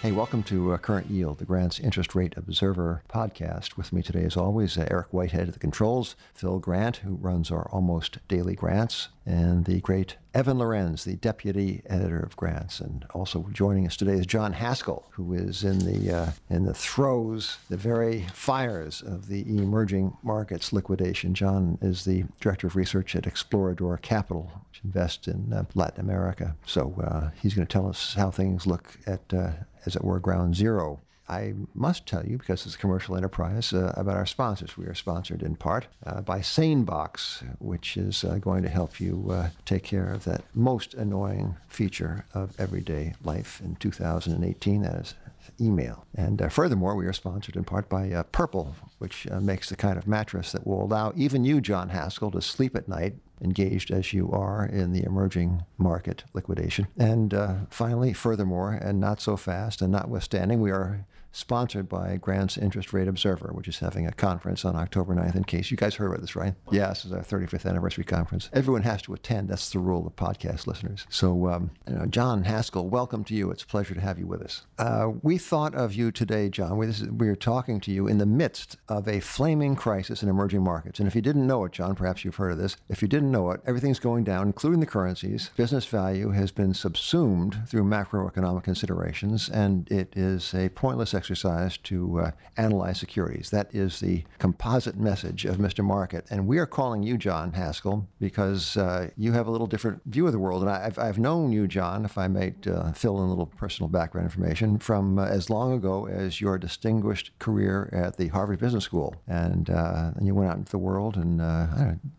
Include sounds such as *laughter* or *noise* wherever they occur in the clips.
Hey, welcome to uh, Current Yield, the Grant's Interest Rate Observer podcast. With me today, as always, uh, Eric Whitehead at the controls, Phil Grant, who runs our almost daily grants, and the great Evan Lorenz, the deputy editor of grants. And also joining us today is John Haskell, who is in the uh, in the throes, the very fires of the emerging markets liquidation. John is the director of research at Explorador Capital, which invests in uh, Latin America. So uh, he's going to tell us how things look at uh, as it were, ground zero. I must tell you, because it's a commercial enterprise, uh, about our sponsors. We are sponsored in part uh, by SaneBox, which is uh, going to help you uh, take care of that most annoying feature of everyday life in 2018. That is email. And uh, furthermore, we are sponsored in part by uh, Purple, which makes the kind of mattress that will allow even you, John Haskell, to sleep at night engaged as you are in the emerging market liquidation. And uh, finally, furthermore, and not so fast, and notwithstanding, we are sponsored by Grant's Interest Rate Observer, which is having a conference on October 9th. In case you guys heard about this, right? Yes, it's our 35th anniversary conference. Everyone has to attend. That's the rule of podcast listeners. So, um, you know, John Haskell, welcome to you. It's a pleasure to have you with us. Uh, we thought of you today, John. We, is, we are talking to you in the midst of a flaming crisis in emerging markets. And if you didn't know it, John, perhaps you've heard of this. If you didn't know it, everything's going down, including the currencies. Business value has been subsumed through macroeconomic considerations, and it is a pointless exercise to uh, analyze securities. That is the composite message of Mr. Market. And we are calling you, John Haskell, because uh, you have a little different view of the world. And I've, I've known you, John, if I might uh, fill in a little personal background information, from uh, as long ago as your distinguished career at the Harvard Business School. And, uh, and you went out into the world and uh,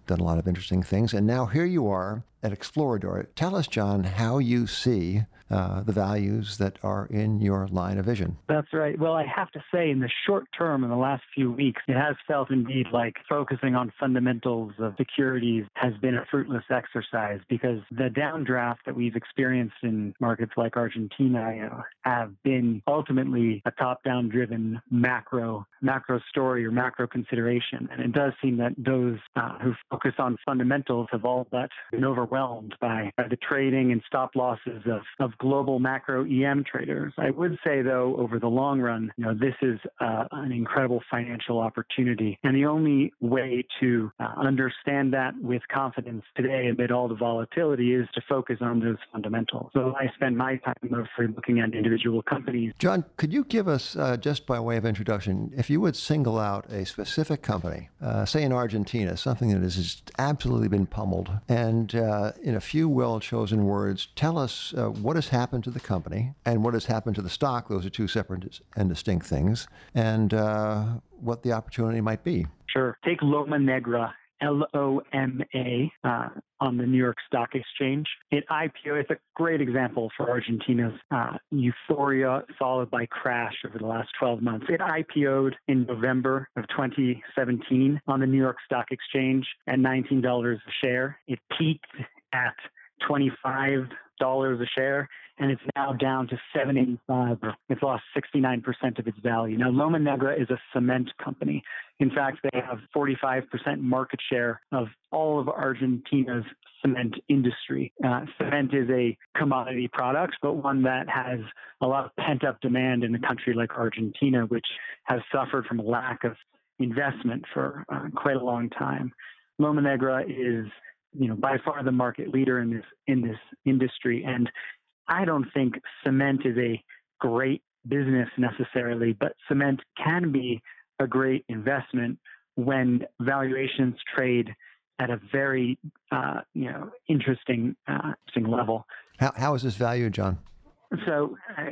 done a lot of interesting things. And now here you are at Explorador. Tell us, John, how you see uh, the values that are in your line of vision. That's right. Well, I have to say, in the short term, in the last few weeks, it has felt indeed like focusing on fundamentals of securities has been a fruitless exercise because the downdraft that we've experienced in markets like Argentina have been ultimately a top-down driven macro macro story or macro consideration, and it does seem that those uh, who focus on fundamentals have all but been overwhelmed by, the trading and stop losses of, of global macro EM traders. I would say, though, over the long run, you know, this is uh, an incredible financial opportunity. And the only way to uh, understand that with confidence today amid all the volatility is to focus on those fundamentals. So I spend my time mostly looking at individual companies. John, could you give us, uh, just by way of introduction, if you would single out a specific company, uh, say in Argentina, something that has absolutely been pummeled, and uh, in a few well chosen words, tell us uh, what has happened to the company and what has happened to the stock. Those are two separate and distinct things, and uh, what the opportunity might be. Sure. Take Loma Negra L O M A uh, on the New York Stock Exchange. It IPO. It's a great example for Argentina's uh, euphoria followed by crash over the last 12 months. It IPO'd in November of 2017 on the New York Stock Exchange at $19 a share. It peaked at 25 dollars a share, and it's now down to 785. It's lost 69% of its value. Now, Loma Negra is a cement company. In fact, they have 45% market share of all of Argentina's cement industry. Uh, cement is a commodity product, but one that has a lot of pent up demand in a country like Argentina, which has suffered from a lack of investment for uh, quite a long time. Loma Negra is you know by far the market leader in this in this industry and i don't think cement is a great business necessarily but cement can be a great investment when valuations trade at a very uh, you know interesting uh, interesting level. How, how is this valued john so uh,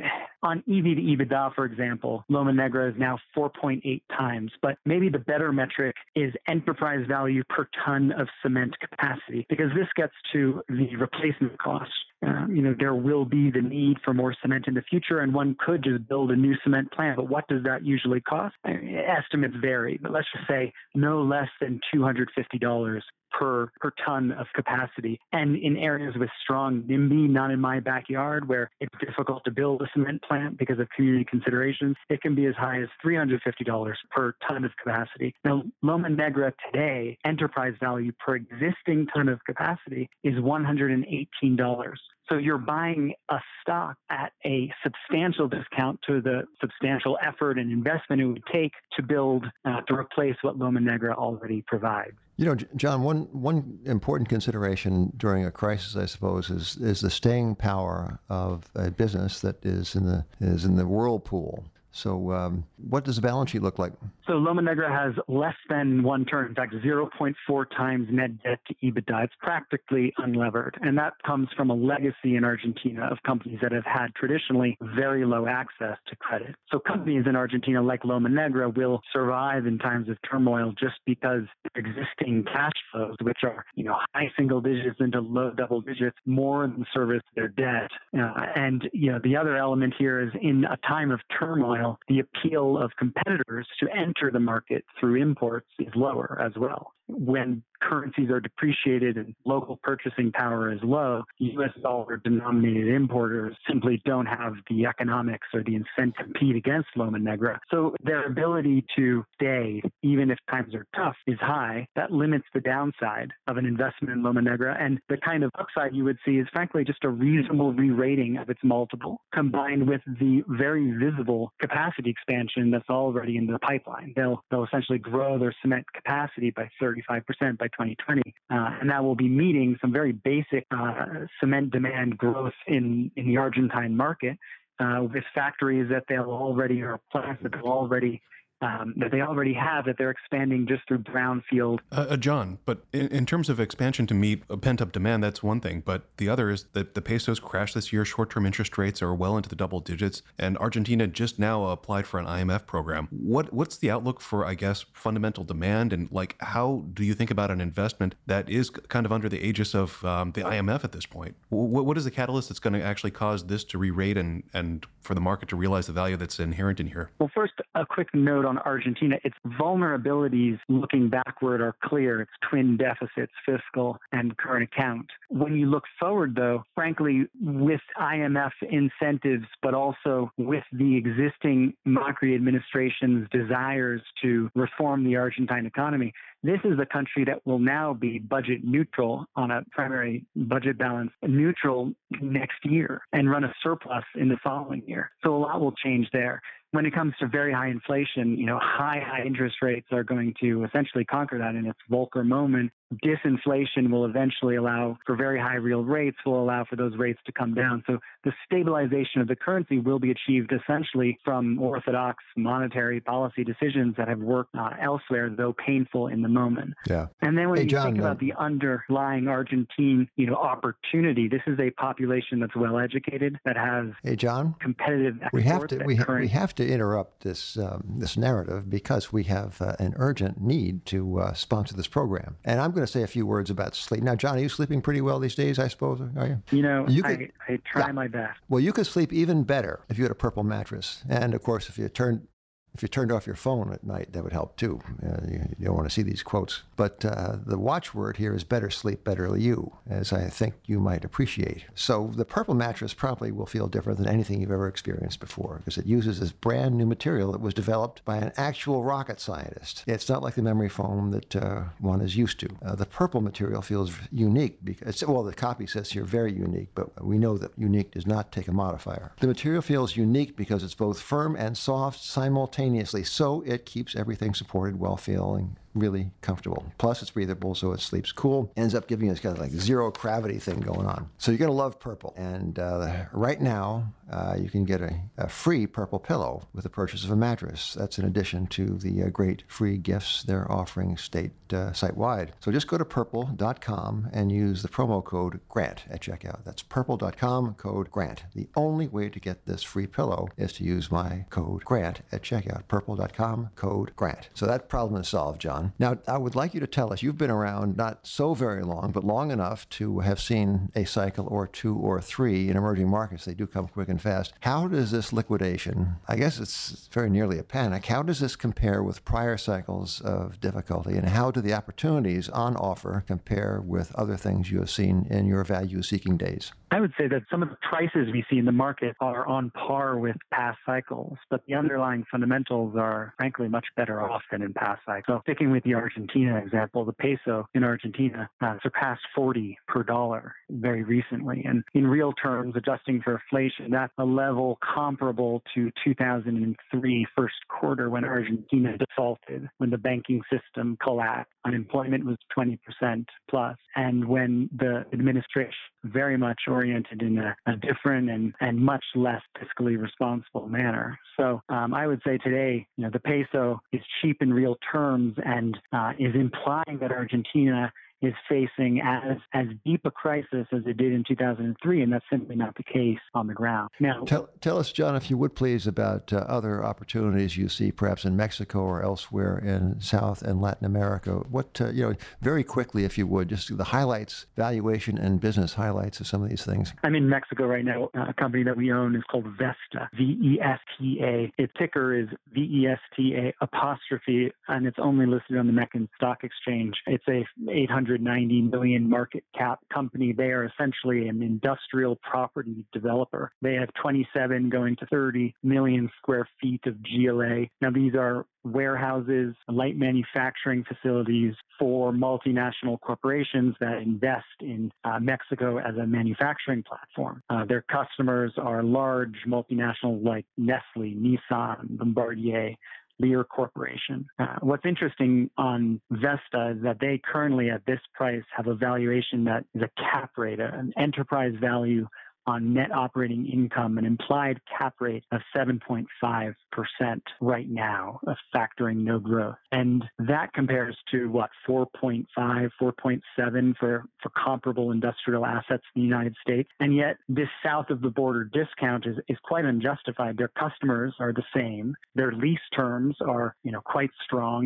on EV to EBITDA, for example, Loma Negra is now 4.8 times, but maybe the better metric is enterprise value per ton of cement capacity, because this gets to the replacement cost. Uh, you know, there will be the need for more cement in the future, and one could just build a new cement plant. But what does that usually cost? estimates vary, but let's just say no less than $250 per per ton of capacity. And in areas with strong NIMBY, not in my backyard, where it's difficult to build a cement plant because of community considerations, it can be as high as $350 per ton of capacity. Now, Loma Negra today, enterprise value per existing ton of capacity is $118. So you're buying a stock at a substantial discount to the substantial effort and investment it would take to build uh, to replace what Loma Negra already provides. You know, John, one one important consideration during a crisis, I suppose, is is the staying power of a business that is in the is in the whirlpool. So, um, what does the balance sheet look like? So, Loma Negra has less than one turn, in fact, 0.4 times net debt to EBITDA. It's practically unlevered. And that comes from a legacy in Argentina of companies that have had traditionally very low access to credit. So, companies in Argentina like Loma Negra will survive in times of turmoil just because existing cash flows, which are, you know, high single digits into low double digits, more than service their debt. Uh, and, you know, the other element here is in a time of turmoil, the appeal of competitors to enter the market through imports is lower as well. When currencies are depreciated and local purchasing power is low, US dollar denominated importers simply don't have the economics or the incentive to compete against Loma Negra. So their ability to stay, even if times are tough, is high. That limits the downside of an investment in Loma Negra. And the kind of upside you would see is frankly just a reasonable re rating of its multiple combined with the very visible capacity expansion that's already in the pipeline. They'll, they'll essentially grow their cement capacity by 35% by 2020. Uh, and that will be meeting some very basic uh, cement demand growth in, in the Argentine market uh, with factories that they'll already, or plants that they'll already um, that they already have that they're expanding just through brownfield. Uh, uh, John, but in, in, terms of expansion to meet pent up demand, that's one thing. But the other is that the pesos crashed this year. Short term interest rates are well into the double digits, and Argentina just now applied for an IMF program. What what's the outlook for, I guess, fundamental demand, and like how do you think about an investment that is kind of under the aegis of um, the IMF at this point? What, what is the catalyst that's going to actually cause this to re-rate and and for the market to realize the value that's inherent in here? Well, first, a quick note on Argentina, its vulnerabilities looking backward are clear. Its twin deficits, fiscal and current account. When you look forward, though, frankly, with IMF incentives, but also with the existing Macri administration's desires to reform the Argentine economy, this is the country that will now be budget neutral on a primary budget balance, neutral next year, and run a surplus in the following year. So a lot will change there when it comes to very high inflation, you know, high, high interest rates are going to essentially conquer that in its Volcker moment disinflation will eventually allow for very high real rates, will allow for those rates to come down. So the stabilization of the currency will be achieved essentially from orthodox monetary policy decisions that have worked uh, elsewhere, though painful in the moment. Yeah. And then when hey, you John, think about the underlying Argentine, you know, opportunity, this is a population that's well educated, that has hey, John, competitive. We have to we, ha- we have to interrupt this um, this narrative because we have uh, an urgent need to uh, sponsor this program, and I'm going to say a few words about sleep. Now, John, are you sleeping pretty well these days, I suppose? Are you? You know, you could, I, I try yeah. my best. Well, you could sleep even better if you had a purple mattress. And of course, if you turned if you turned off your phone at night, that would help too. Uh, you, you, don't want to see these quotes. But uh, the watchword here is better sleep, better you, as I think you might appreciate. So the purple mattress probably will feel different than anything you've ever experienced before because it uses this brand new material that was developed by an actual rocket scientist. It's not like the memory foam that uh, one is used to. Uh, the purple material feels unique because, well, the copy says here very unique, but we know that unique does not take a modifier. The material feels unique because it's both firm and soft simultaneously simultaneously, so it keeps everything supported while feeling really comfortable. Plus, it's breathable, so it sleeps cool. Ends up giving us kind of like zero gravity thing going on. So you're gonna love purple. And uh, right now, uh, you can get a, a, free purple pillow with the purchase of a mattress. That's in addition to the uh, great free gifts they're offering state uh, site wide. So just go to purple.com and use the promo code GRANT at checkout. That's purple.com code GRANT. The only way to get this free pillow is to use my code GRANT at checkout. Purple.com code GRANT. So that problem is solved, John. John. Now, I would like you to tell us you've been around not so very long, but long enough to have seen a cycle or two or three in emerging markets. They do come quick and fast. How does this liquidation, I guess it's very nearly a panic, how does this compare with prior cycles of difficulty? And how do the opportunities on offer compare with other things you have seen in your value seeking days? I would say that some of the prices we see in the market are on par with past cycles, but the underlying fundamentals are frankly much better off than in past cycles. So sticking with the Argentina example, the peso in Argentina uh, surpassed 40 per dollar very recently. And in real terms, adjusting for inflation, that's a level comparable to 2003 first quarter when Argentina defaulted, when the banking system collapsed, unemployment was 20% plus, and when the administration very much oriented in a, a different and, and much less fiscally responsible manner. So um, I would say today, you know, the peso is cheap in real terms and uh, is implying that Argentina is facing as as deep a crisis as it did in 2003, and that's simply not the case on the ground. Now, tell, tell us, John, if you would please, about uh, other opportunities you see, perhaps in Mexico or elsewhere in South and Latin America. What uh, you know, very quickly, if you would, just the highlights, valuation, and business highlights of some of these things. I'm in Mexico right now. A company that we own is called Vesta, V-E-S-T-A. Its ticker is V-E-S-T-A apostrophe, and it's only listed on the Mexican Stock Exchange. It's a 800 190 million market cap company. They are essentially an industrial property developer. They have 27 going to 30 million square feet of GLA. Now, these are warehouses, light manufacturing facilities for multinational corporations that invest in uh, Mexico as a manufacturing platform. Uh, their customers are large multinationals like Nestle, Nissan, Bombardier, Lear Corporation. Uh, what's interesting on Vesta is that they currently at this price have a valuation that is a cap rate, an enterprise value on net operating income, an implied cap rate of 7.5% right now, of factoring no growth. And that compares to what, 4.5, 4.7 for, for comparable industrial assets in the United States. And yet this south of the border discount is, is quite unjustified. Their customers are the same. Their lease terms are, you know, quite strong,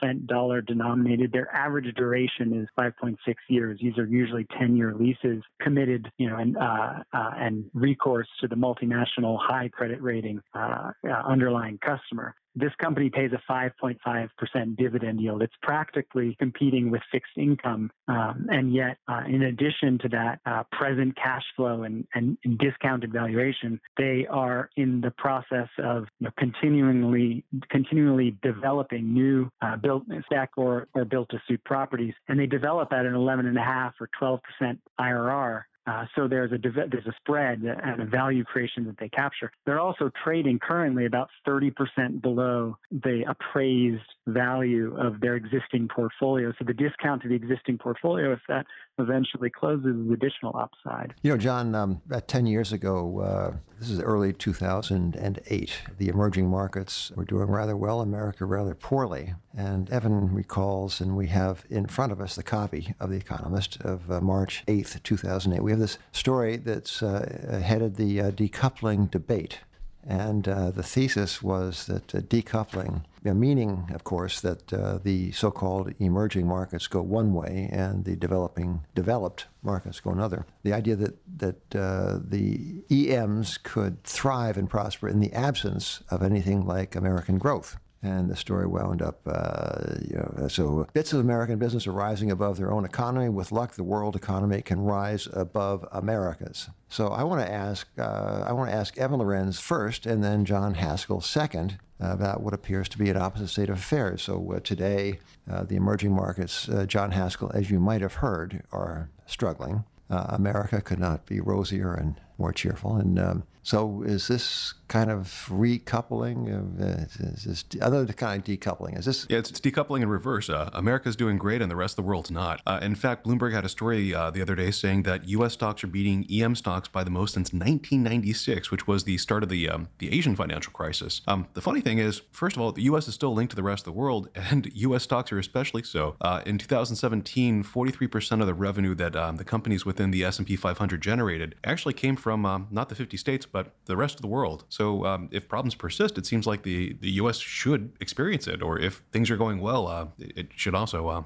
86% dollar denominated. Their average duration is 5.6 years. These are usually 10 year leases committed, you know, and uh, and recourse to the multinational high credit rating uh, underlying customer this company pays a 5.5% dividend yield. It's practically competing with fixed income. Um, and yet, uh, in addition to that uh, present cash flow and, and, discounted valuation, they are in the process of you know, continually continually developing new uh, built stack or, or built to suit properties. And they develop at an 11.5 or 12% IRR uh, so there's a there's a spread and a value creation that they capture. They're also trading currently about 30% below the appraised value of their existing portfolio. So the discount to the existing portfolio, if that eventually closes, is additional upside. You know, John, um, about 10 years ago, uh, this is early 2008, the emerging markets were doing rather well, America rather poorly. And Evan recalls, and we have in front of us the copy of The Economist of uh, March 8th, 2008. We have this story that's uh, headed the uh, decoupling debate. And uh, the thesis was that uh, decoupling, meaning, of course, that uh, the so called emerging markets go one way and the developing, developed markets go another. The idea that, that uh, the EMs could thrive and prosper in the absence of anything like American growth. And the story wound up, uh, you know, so bits of American business are rising above their own economy. With luck, the world economy can rise above America's. So I want to ask, uh, I want to ask Evan Lorenz first, and then John Haskell second about what appears to be an opposite state of affairs. So uh, today, uh, the emerging markets, uh, John Haskell, as you might have heard, are struggling. Uh, America could not be rosier and more cheerful. And um, so, is this kind of recoupling? Of, uh, is this other kind of decoupling? Is this? Yeah, it's, it's decoupling in reverse. Uh, America's doing great, and the rest of the world's not. Uh, in fact, Bloomberg had a story uh, the other day saying that U.S. stocks are beating EM stocks by the most since 1996, which was the start of the um, the Asian financial crisis. Um, the funny thing is, first of all, the U.S. is still linked to the rest of the world, *laughs* and U.S. stocks are especially so. Uh, in 2017, 43% of the revenue that um, the companies within the S&P 500 generated actually came from um, not the 50 states, but the rest of the world. So So um, if problems persist, it seems like the, the U.S. should experience it, or if things are going well, uh, it should also uh,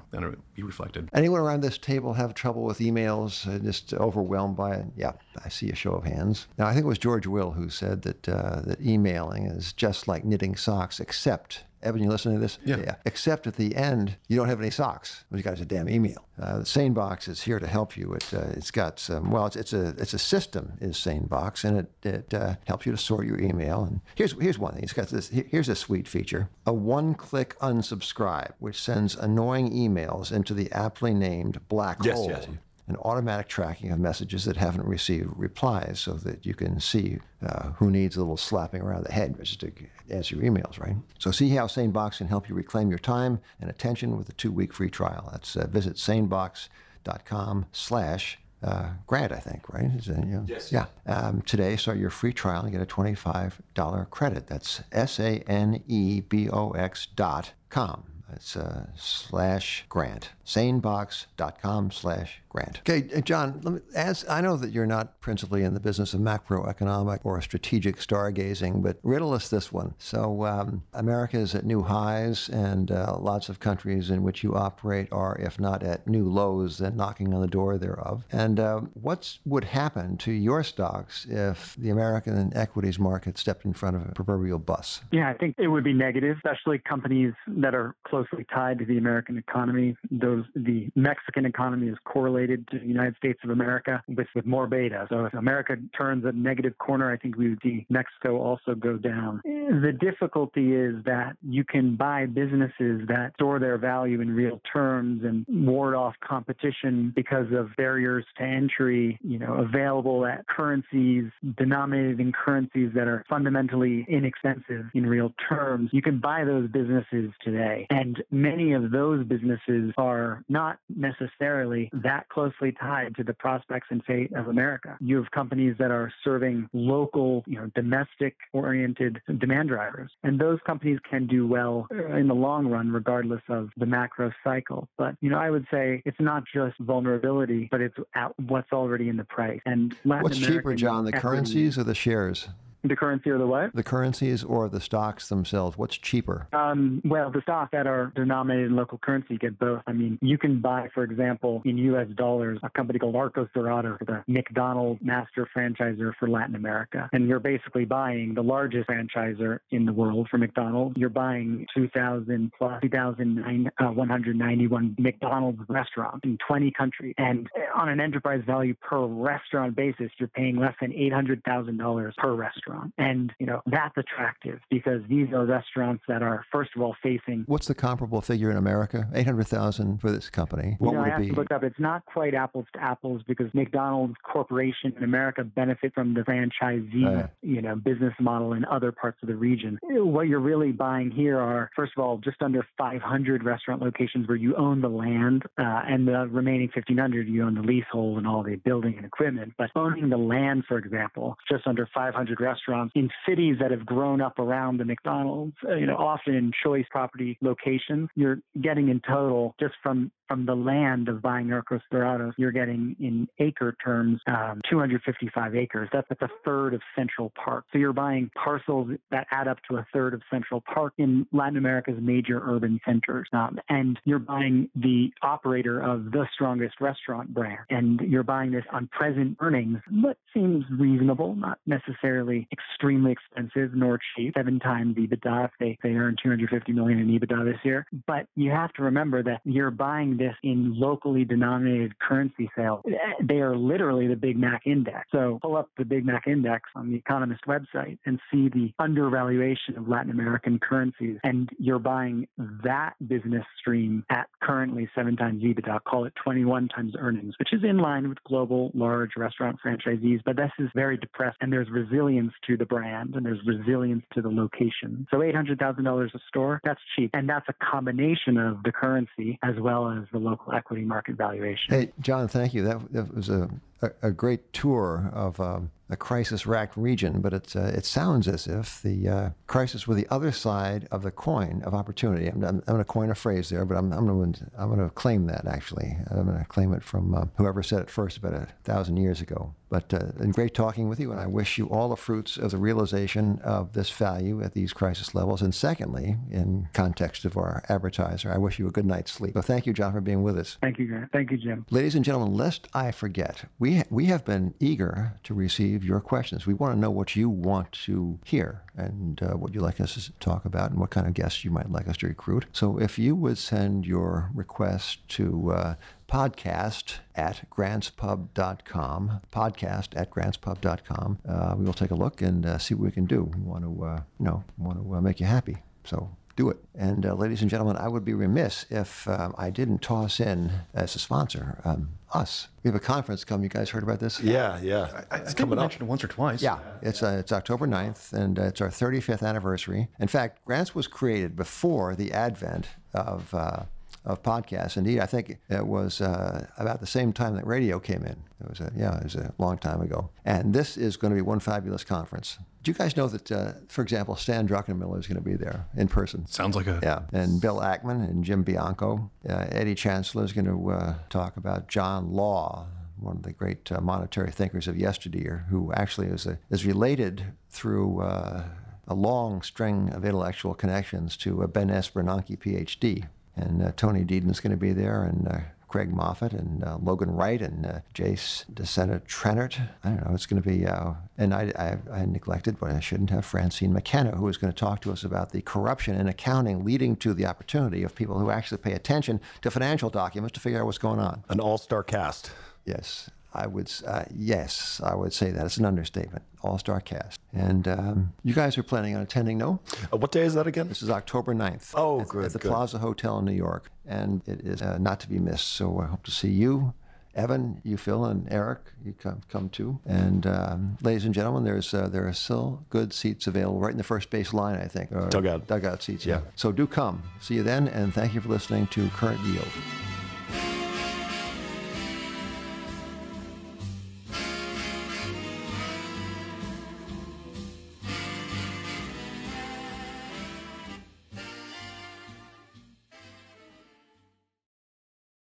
be reflected. Anyone around this table have trouble with emails, just overwhelmed by it? Yeah, I see a show of hands. Now, I think it was George Will who said that, uh, that emailing is just like knitting socks, except Evan, you listening to this? Yeah. yeah. Except at the end, you don't have any socks. Well, you got a damn email. Uh, SaneBox is here to help you. It, uh, it's got some, well, it's, it's, a it's a system is SaneBox, and it, it uh, helps you to sort your email. And here's here's one thing. It's got this. Here's a sweet feature: a one-click unsubscribe, which sends annoying emails into the aptly named black yes, hole. Yes an automatic tracking of messages that haven't received replies so that you can see uh, who needs a little slapping around the head just to answer your emails, right? So see how SaneBox can help you reclaim your time and attention with a two-week free trial. That's uh, visit sanebox.com slash uh, Grant, I think, right? You know, yes. Yeah. Um, today, start your free trial and get a $25 credit. That's S-A-N-E-B-O-X dot com. It's uh, slash grant. Sanebox.com slash grant. Okay, uh, John, me, as I know that you're not principally in the business of macroeconomic or strategic stargazing, but riddle us this one. So um, America is at new highs, and uh, lots of countries in which you operate are, if not at new lows, then knocking on the door thereof. And uh, what would happen to your stocks if the American equities market stepped in front of a proverbial bus? Yeah, I think it would be negative, especially companies that are closely tied to the American economy. Those the Mexican economy is correlated to the United States of America with, with more beta. So if America turns a negative corner, I think we would see Mexico also go down. The difficulty is that you can buy businesses that store their value in real terms and ward off competition because of barriers to entry, you know, available at currencies denominated in currencies that are fundamentally inexpensive in real terms. You can buy those businesses today. And many of those businesses are not necessarily that closely tied to the prospects and fate of America. You have companies that are serving local, you know, domestic oriented demand drivers. And those companies can do well in the long run, regardless of the macro cycle. But, you know, I would say it's not just vulnerability, but it's what's already in the price. And Latin what's American cheaper, John, the currencies or the shares? The currency or the what? The currencies or the stocks themselves. What's cheaper? Um, well, the stocks that are denominated in local currency get both. I mean, you can buy, for example, in U.S. dollars, a company called Arcos Dorados, the McDonald's master franchisor for Latin America. And you're basically buying the largest franchisor in the world for McDonald's. You're buying 2,000 plus 2,191 uh, McDonald's restaurants in 20 countries. And on an enterprise value per restaurant basis, you're paying less than $800,000 per restaurant restaurant. And, you know, that's attractive because these are restaurants that are, first of all, facing. What's the comparable figure in America? 800,000 for this company. What you know, would I have it be? To look up. It's not quite apples to apples because McDonald's Corporation in America benefit from the franchisee, uh, you know, business model in other parts of the region. What you're really buying here are, first of all, just under 500 restaurant locations where you own the land, uh, and the remaining 1,500 you own the leasehold and all the building and equipment. But owning the land, for example, just under 500 restaurants restaurants in cities that have grown up around the McDonald's, uh, you know, often in choice property locations. You're getting in total just from from the land of buying Arcos Dorados, you're getting in acre terms um, 255 acres. That's, that's a third of Central Park. So you're buying parcels that add up to a third of Central Park in Latin America's major urban centers. Um, and you're buying the operator of the strongest restaurant brand. And you're buying this on present earnings, what seems reasonable, not necessarily extremely expensive nor cheap. Seven times EBITDA if they, they earn 250 million in EBITDA this year. But you have to remember that you're buying this in locally denominated currency sales. They are literally the Big Mac index. So pull up the Big Mac index on the Economist website and see the undervaluation of Latin American currencies. And you're buying that business stream at currently seven times EBITDA, call it 21 times earnings, which is in line with global large restaurant franchisees. But this is very depressed and there's resilience to the brand and there's resilience to the location. So $800,000 a store, that's cheap. And that's a combination of the currency as well as the local equity market valuation. Hey, John, thank you. That, that was a, a, a, great tour of um, a crisis-racked region, but it's, uh, it sounds as if the uh, crisis were the other side of the coin of opportunity. I'm, I'm, I'm going to coin a phrase there, but I'm, I'm going to I'm to claim that actually. I'm going to claim it from uh, whoever said it first about a thousand years ago. But uh, great talking with you, and I wish you all the fruits of the realization of this value at these crisis levels. And secondly, in context of our advertiser, I wish you a good night's sleep. So thank you, John, for being with us. Thank you, Grant. Thank you, Jim. Ladies and gentlemen, lest I forget, we we we have been eager to receive your questions. We want to know what you want to hear and uh, what you'd like us to talk about and what kind of guests you might like us to recruit. So if you would send your request to uh, podcast at grantspub.com, podcast at grantspub.com, uh, we will take a look and uh, see what we can do. We want to, uh, you know, want to uh, make you happy. So do it. And uh, ladies and gentlemen, I would be remiss if um, I didn't toss in as a sponsor um, us. We have a conference coming. You guys heard about this? Yeah, yeah. I, I it's mentioned it once or twice. Yeah, it's uh, it's October 9th, and uh, it's our 35th anniversary. In fact, Grants was created before the advent of uh, of podcasts. Indeed, I think it was uh, about the same time that radio came in. It was a, yeah, it was a long time ago. And this is going to be one fabulous conference. Do you guys know that, uh, for example, Stan Druckenmiller is going to be there in person? Sounds like a yeah. And Bill Ackman and Jim Bianco, uh, Eddie Chancellor is going to uh, talk about John Law, one of the great uh, monetary thinkers of yesteryear, who actually is a, is related through uh, a long string of intellectual connections to Ben S. Bernanke, PhD, and uh, Tony Deden's going to be there, and uh, Craig Moffett, and uh, Logan Wright, and uh, Jason DeSena Trennert. I don't know. It's going to be, uh, and I, I, I, neglected, but I shouldn't have Francine McKenna, who is going to talk to us about the corruption in accounting leading to the opportunity of people who actually pay attention to financial documents to figure out what's going on. An all-star cast. Yes. I would, uh, yes, I would say that. It's an understatement. All star cast. And um, you guys are planning on attending, no? Uh, what day is that again? This is October 9th. Oh, at, good. At the good. Plaza Hotel in New York. And it is uh, not to be missed. So I hope to see you. Evan, you, Phil, and Eric, you come, come too. And um, ladies and gentlemen, there's uh, there are still good seats available right in the first base line, I think. Dugout. Dugout seats, yeah. yeah. So do come. See you then, and thank you for listening to Current Yield.